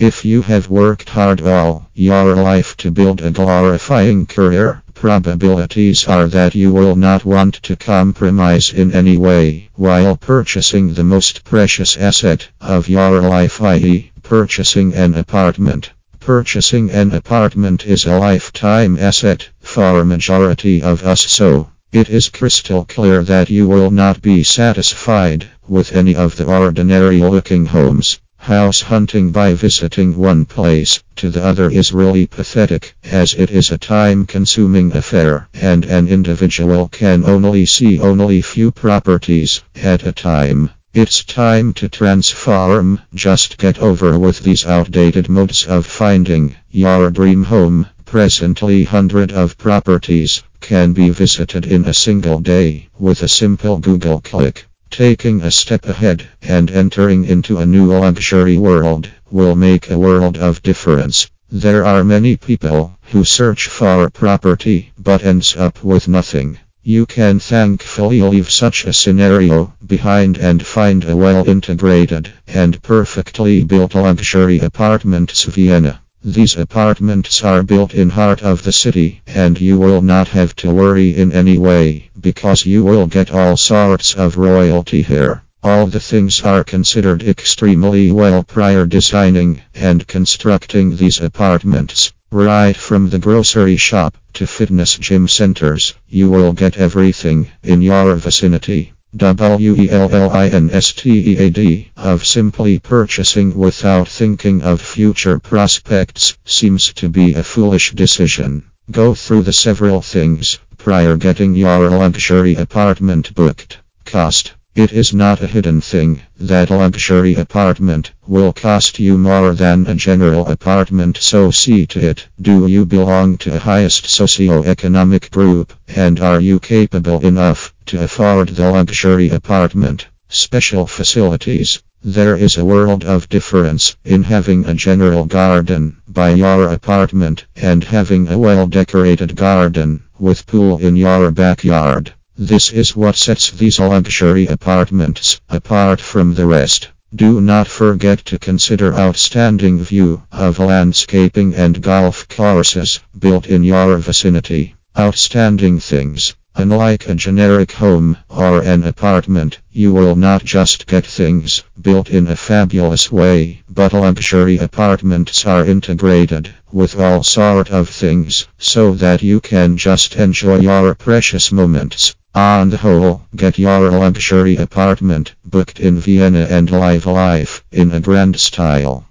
If you have worked hard all your life to build a glorifying career, probabilities are that you will not want to compromise in any way while purchasing the most precious asset of your life, i.e., purchasing an apartment. Purchasing an apartment is a lifetime asset for a majority of us, so it is crystal clear that you will not be satisfied with any of the ordinary looking homes. House hunting by visiting one place to the other is really pathetic, as it is a time consuming affair, and an individual can only see only few properties at a time. It's time to transform, just get over with these outdated modes of finding your dream home. Presently, hundred of properties can be visited in a single day with a simple Google click. Taking a step ahead and entering into a new luxury world will make a world of difference. There are many people who search for property but ends up with nothing. You can thankfully leave such a scenario behind and find a well integrated and perfectly built luxury apartments Vienna. These apartments are built in heart of the city and you will not have to worry in any way because you will get all sorts of royalty here. All the things are considered extremely well prior designing and constructing these apartments. Right from the grocery shop to fitness gym centers, you will get everything in your vicinity. W-E-L-L-I-N-S-T-E-A-D of simply purchasing without thinking of future prospects seems to be a foolish decision. Go through the several things prior getting your luxury apartment booked. Cost it is not a hidden thing that luxury apartment will cost you more than a general apartment so see to it. Do you belong to a highest socio-economic group and are you capable enough to afford the luxury apartment? Special facilities. There is a world of difference in having a general garden by your apartment and having a well decorated garden with pool in your backyard. This is what sets these luxury apartments apart from the rest. Do not forget to consider outstanding view of landscaping and golf courses built in your vicinity. Outstanding things. Unlike a generic home or an apartment, you will not just get things built in a fabulous way, but luxury apartments are integrated with all sort of things so that you can just enjoy your precious moments. On the whole, get your luxury apartment booked in Vienna and live life in a grand style.